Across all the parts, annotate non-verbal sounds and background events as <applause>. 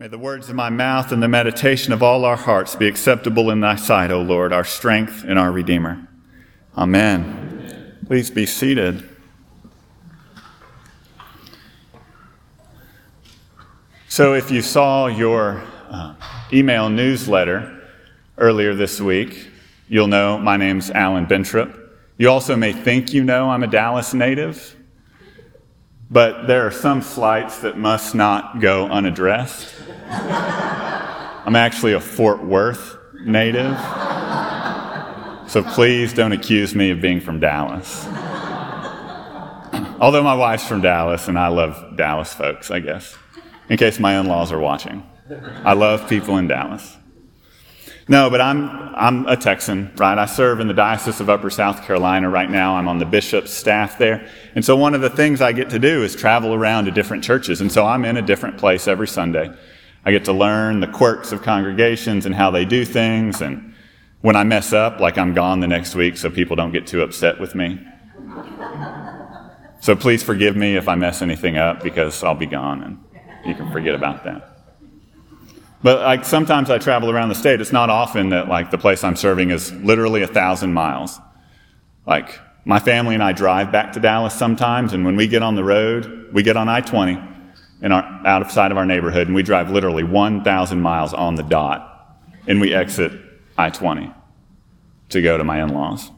May the words of my mouth and the meditation of all our hearts be acceptable in thy sight, O Lord, our strength and our Redeemer. Amen. Please be seated. So, if you saw your uh, email newsletter earlier this week, you'll know my name's Alan Bentrop. You also may think you know I'm a Dallas native, but there are some slights that must not go unaddressed. I'm actually a Fort Worth native, so please don't accuse me of being from Dallas. <clears throat> Although my wife's from Dallas and I love Dallas folks, I guess, in case my in laws are watching. I love people in Dallas. No, but I'm, I'm a Texan, right? I serve in the Diocese of Upper South Carolina right now. I'm on the bishop's staff there. And so one of the things I get to do is travel around to different churches. And so I'm in a different place every Sunday. I get to learn the quirks of congregations and how they do things. And when I mess up, like I'm gone the next week so people don't get too upset with me. So please forgive me if I mess anything up because I'll be gone and you can forget about that. But like sometimes I travel around the state. It's not often that like the place I'm serving is literally a thousand miles. Like my family and I drive back to Dallas sometimes, and when we get on the road, we get on I-20 in our out of sight of our neighborhood, and we drive literally 1,000 miles on the dot, and we exit I-20 to go to my in-laws.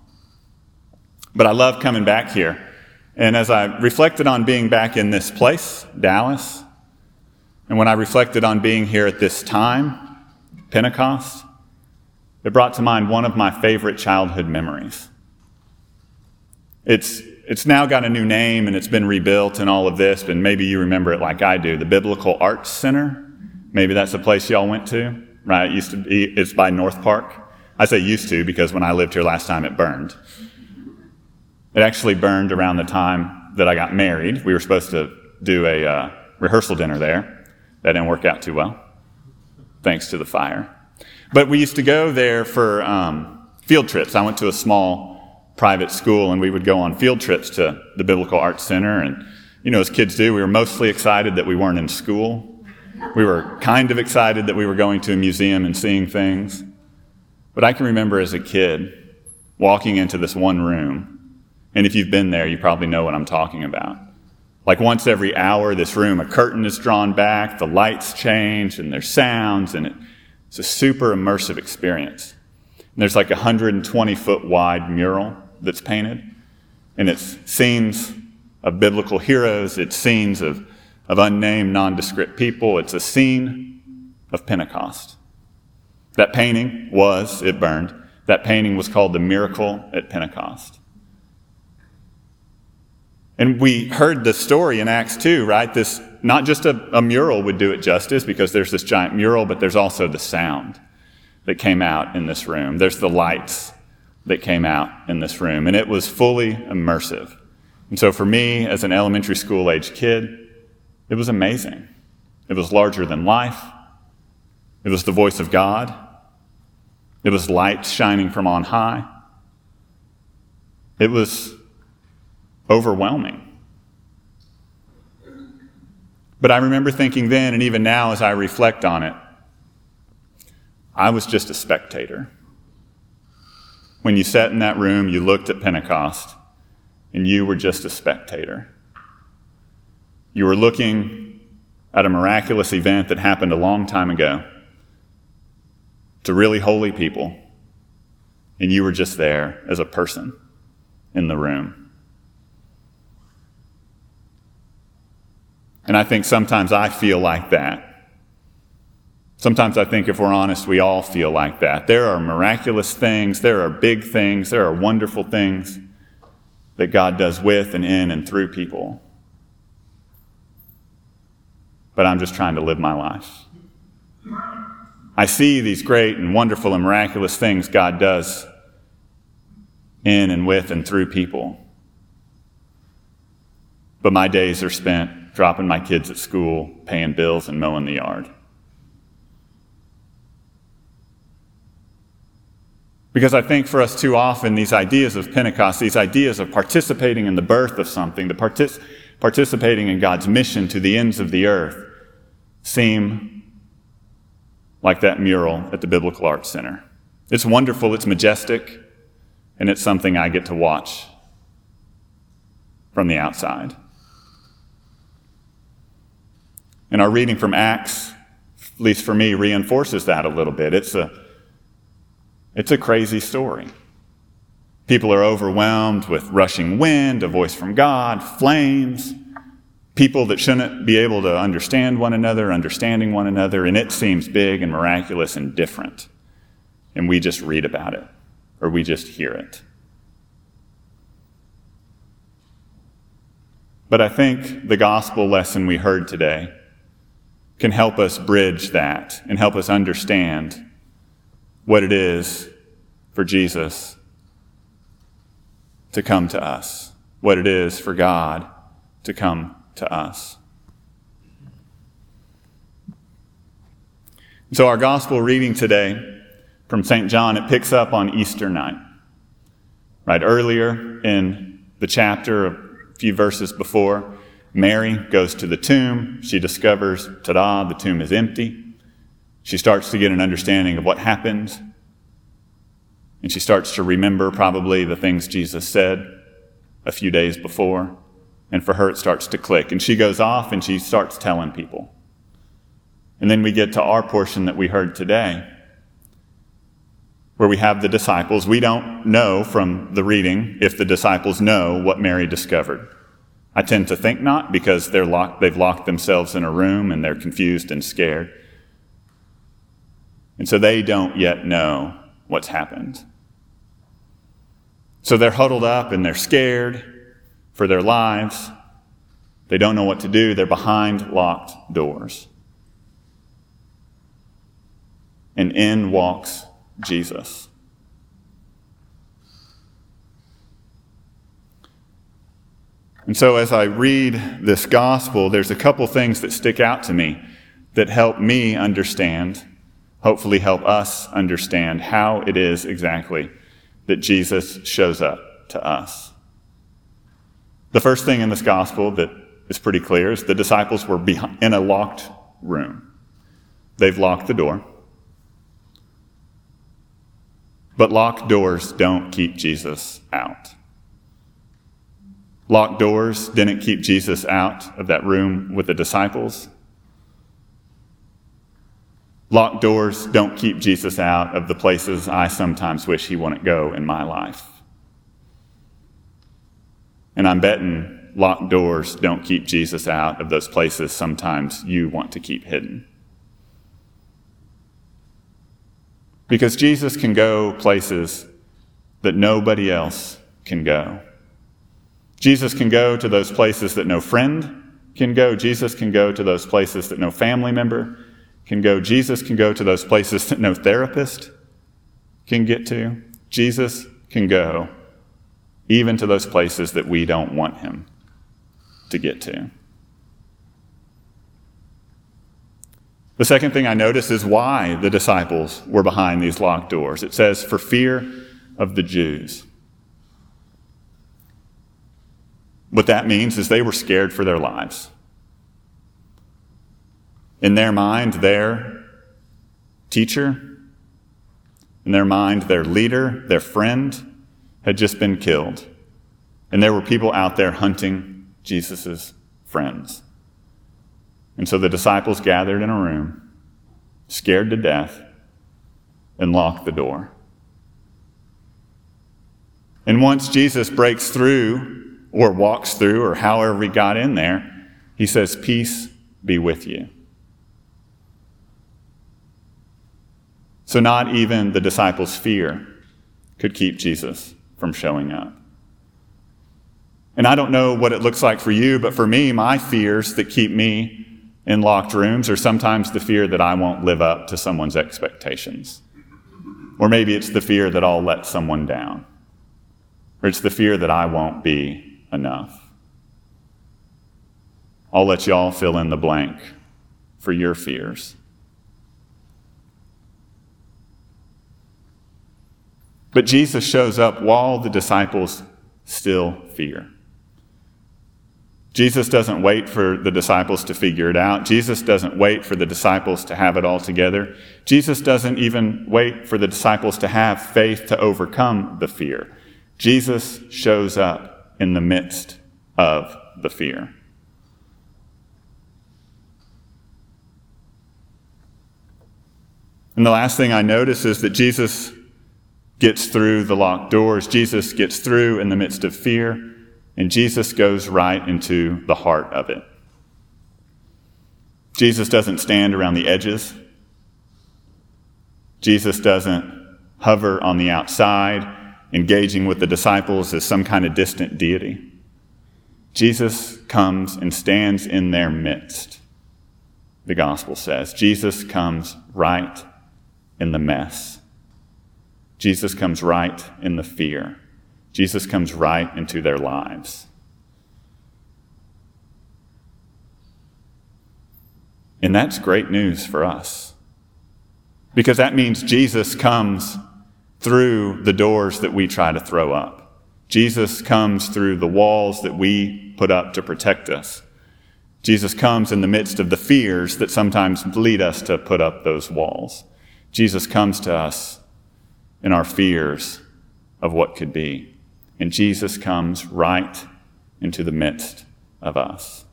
But I love coming back here. And as I reflected on being back in this place, Dallas, and when I reflected on being here at this time, Pentecost, it brought to mind one of my favorite childhood memories. It's, it's now got a new name and it's been rebuilt and all of this, and maybe you remember it like I do. The Biblical Arts Center. Maybe that's a place y'all went to, right? It used to be, it's by North Park. I say used to because when I lived here last time it burned. It actually burned around the time that I got married. We were supposed to do a uh, rehearsal dinner there. That didn't work out too well, thanks to the fire. But we used to go there for um, field trips. I went to a small private school, and we would go on field trips to the Biblical Arts Center. And, you know, as kids do, we were mostly excited that we weren't in school. We were kind of excited that we were going to a museum and seeing things. But I can remember as a kid walking into this one room, and if you've been there, you probably know what I'm talking about. Like once every hour, this room, a curtain is drawn back, the lights change, and there's sounds, and it's a super immersive experience. And there's like a 120 foot wide mural that's painted, and it's scenes of biblical heroes, it's scenes of, of unnamed, nondescript people, it's a scene of Pentecost. That painting was, it burned, that painting was called the Miracle at Pentecost. And we heard the story in Acts 2, right? This, not just a, a, mural would do it justice because there's this giant mural, but there's also the sound that came out in this room. There's the lights that came out in this room, and it was fully immersive. And so for me, as an elementary school age kid, it was amazing. It was larger than life. It was the voice of God. It was light shining from on high. It was overwhelming. But I remember thinking then, and even now as I reflect on it, I was just a spectator. When you sat in that room, you looked at Pentecost, and you were just a spectator. You were looking at a miraculous event that happened a long time ago to really holy people, and you were just there as a person in the room. And I think sometimes I feel like that. Sometimes I think if we're honest, we all feel like that. There are miraculous things, there are big things, there are wonderful things that God does with and in and through people. But I'm just trying to live my life. I see these great and wonderful and miraculous things God does in and with and through people. But my days are spent dropping my kids at school, paying bills, and mowing the yard. Because I think for us too often, these ideas of Pentecost, these ideas of participating in the birth of something, the partic- participating in God's mission to the ends of the earth, seem like that mural at the Biblical Arts Center. It's wonderful, it's majestic, and it's something I get to watch from the outside. And our reading from Acts, at least for me, reinforces that a little bit. It's a, it's a crazy story. People are overwhelmed with rushing wind, a voice from God, flames, people that shouldn't be able to understand one another, understanding one another, and it seems big and miraculous and different. And we just read about it, or we just hear it. But I think the gospel lesson we heard today can help us bridge that and help us understand what it is for Jesus to come to us, what it is for God to come to us. So, our gospel reading today from St. John, it picks up on Easter night. Right earlier in the chapter, a few verses before, Mary goes to the tomb. She discovers, ta da, the tomb is empty. She starts to get an understanding of what happened. And she starts to remember probably the things Jesus said a few days before. And for her, it starts to click. And she goes off and she starts telling people. And then we get to our portion that we heard today, where we have the disciples. We don't know from the reading if the disciples know what Mary discovered. I tend to think not because they're locked, they've locked themselves in a room and they're confused and scared. And so they don't yet know what's happened. So they're huddled up and they're scared for their lives. They don't know what to do. They're behind locked doors. And in walks Jesus. And so, as I read this gospel, there's a couple things that stick out to me that help me understand, hopefully, help us understand how it is exactly that Jesus shows up to us. The first thing in this gospel that is pretty clear is the disciples were in a locked room. They've locked the door. But locked doors don't keep Jesus out. Locked doors didn't keep Jesus out of that room with the disciples. Locked doors don't keep Jesus out of the places I sometimes wish he wouldn't go in my life. And I'm betting locked doors don't keep Jesus out of those places sometimes you want to keep hidden. Because Jesus can go places that nobody else can go. Jesus can go to those places that no friend can go. Jesus can go to those places that no family member can go. Jesus can go to those places that no therapist can get to. Jesus can go even to those places that we don't want him to get to. The second thing I notice is why the disciples were behind these locked doors. It says, for fear of the Jews. What that means is they were scared for their lives. In their mind, their teacher, in their mind, their leader, their friend, had just been killed. And there were people out there hunting Jesus' friends. And so the disciples gathered in a room, scared to death, and locked the door. And once Jesus breaks through, or walks through, or however he got in there, he says, Peace be with you. So, not even the disciples' fear could keep Jesus from showing up. And I don't know what it looks like for you, but for me, my fears that keep me in locked rooms are sometimes the fear that I won't live up to someone's expectations. Or maybe it's the fear that I'll let someone down. Or it's the fear that I won't be enough. I'll let y'all fill in the blank for your fears. But Jesus shows up while the disciples still fear. Jesus doesn't wait for the disciples to figure it out. Jesus doesn't wait for the disciples to have it all together. Jesus doesn't even wait for the disciples to have faith to overcome the fear. Jesus shows up in the midst of the fear. And the last thing I notice is that Jesus gets through the locked doors. Jesus gets through in the midst of fear. And Jesus goes right into the heart of it. Jesus doesn't stand around the edges. Jesus doesn't hover on the outside, engaging with the disciples as some kind of distant deity. Jesus comes and stands in their midst, the gospel says. Jesus comes right in the mess. Jesus comes right in the fear. Jesus comes right into their lives. And that's great news for us. Because that means Jesus comes through the doors that we try to throw up. Jesus comes through the walls that we put up to protect us. Jesus comes in the midst of the fears that sometimes lead us to put up those walls. Jesus comes to us in our fears of what could be. And Jesus comes right into the midst of us.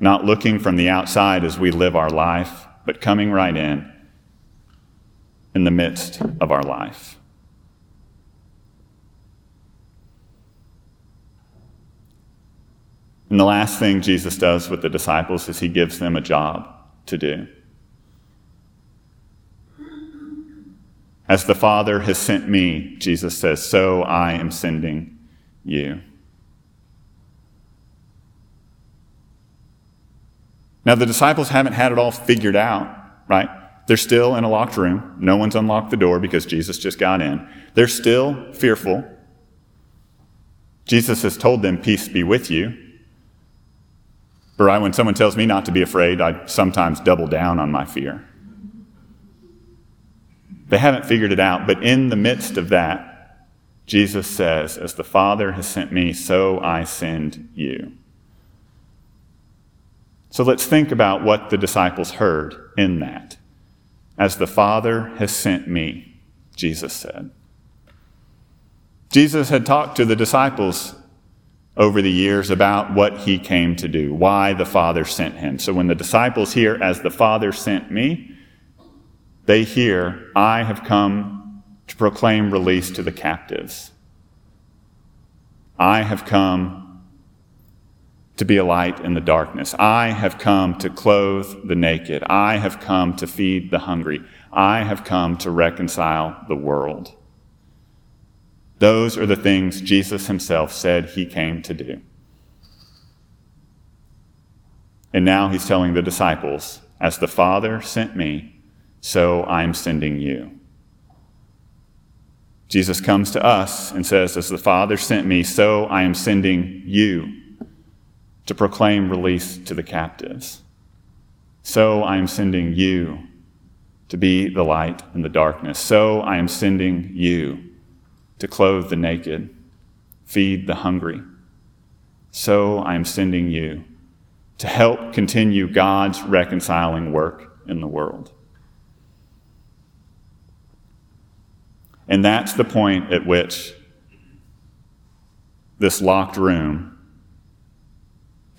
Not looking from the outside as we live our life, but coming right in in the midst of our life. And the last thing Jesus does with the disciples is he gives them a job to do. As the Father has sent me, Jesus says, so I am sending you. Now, the disciples haven't had it all figured out, right? They're still in a locked room. No one's unlocked the door because Jesus just got in. They're still fearful. Jesus has told them, Peace be with you. But right, when someone tells me not to be afraid, I sometimes double down on my fear. They haven't figured it out, but in the midst of that, Jesus says, As the Father has sent me, so I send you. So let's think about what the disciples heard in that. As the Father has sent me, Jesus said. Jesus had talked to the disciples over the years about what he came to do, why the Father sent him. So when the disciples hear, as the Father sent me, they hear, I have come to proclaim release to the captives. I have come to be a light in the darkness. I have come to clothe the naked. I have come to feed the hungry. I have come to reconcile the world. Those are the things Jesus himself said he came to do. And now he's telling the disciples, As the Father sent me, so I'm sending you. Jesus comes to us and says, As the Father sent me, so I am sending you to proclaim release to the captives. So I am sending you to be the light in the darkness. So I am sending you to clothe the naked, feed the hungry. So I am sending you to help continue God's reconciling work in the world. And that's the point at which this locked room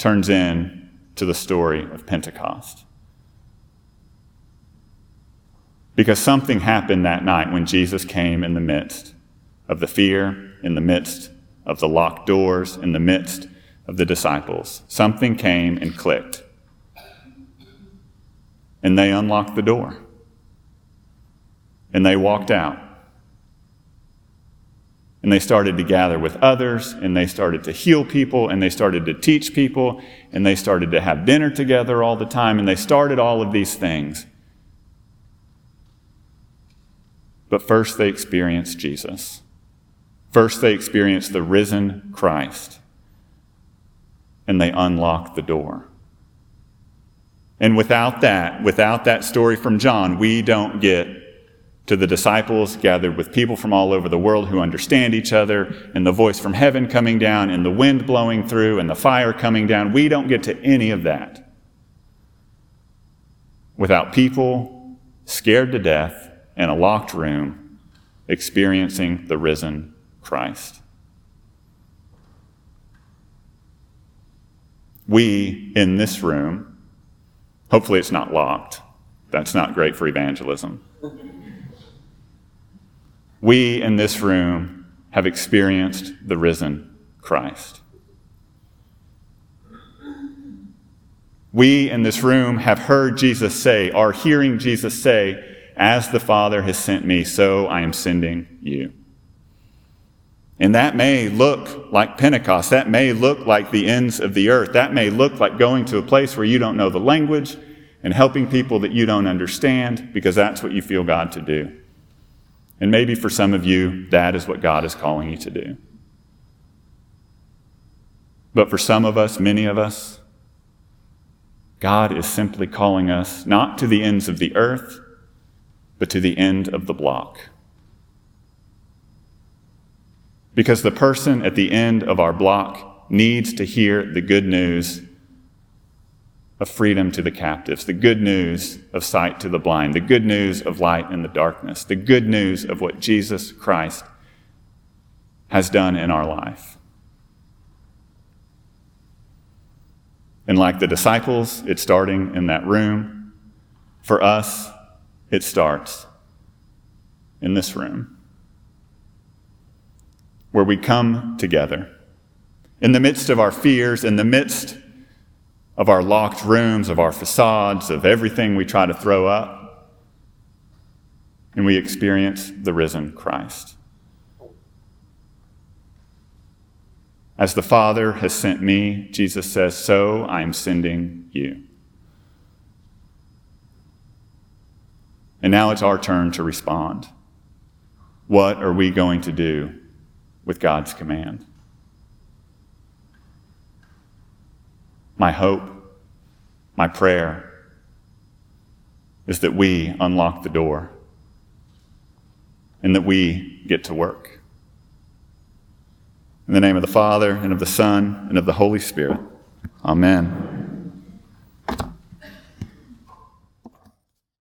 turns in to the story of Pentecost. Because something happened that night when Jesus came in the midst of the fear, in the midst of the locked doors, in the midst of the disciples. Something came and clicked. And they unlocked the door. And they walked out. And they started to gather with others, and they started to heal people, and they started to teach people, and they started to have dinner together all the time, and they started all of these things. But first, they experienced Jesus. First, they experienced the risen Christ, and they unlocked the door. And without that, without that story from John, we don't get to the disciples gathered with people from all over the world who understand each other, and the voice from heaven coming down, and the wind blowing through, and the fire coming down. We don't get to any of that without people scared to death in a locked room experiencing the risen Christ. We in this room, hopefully it's not locked. That's not great for evangelism we in this room have experienced the risen Christ. We in this room have heard Jesus say, are hearing Jesus say, As the Father has sent me, so I am sending you. And that may look like Pentecost. That may look like the ends of the earth. That may look like going to a place where you don't know the language and helping people that you don't understand because that's what you feel God to do. And maybe for some of you, that is what God is calling you to do. But for some of us, many of us, God is simply calling us not to the ends of the earth, but to the end of the block. Because the person at the end of our block needs to hear the good news of freedom to the captives, the good news of sight to the blind, the good news of light in the darkness, the good news of what Jesus Christ has done in our life. And like the disciples, it's starting in that room. For us, it starts in this room where we come together in the midst of our fears, in the midst of our locked rooms, of our facades, of everything we try to throw up, and we experience the risen Christ. As the Father has sent me, Jesus says, so I am sending you. And now it's our turn to respond. What are we going to do with God's command? My hope, my prayer is that we unlock the door and that we get to work. In the name of the Father, and of the Son, and of the Holy Spirit. Amen.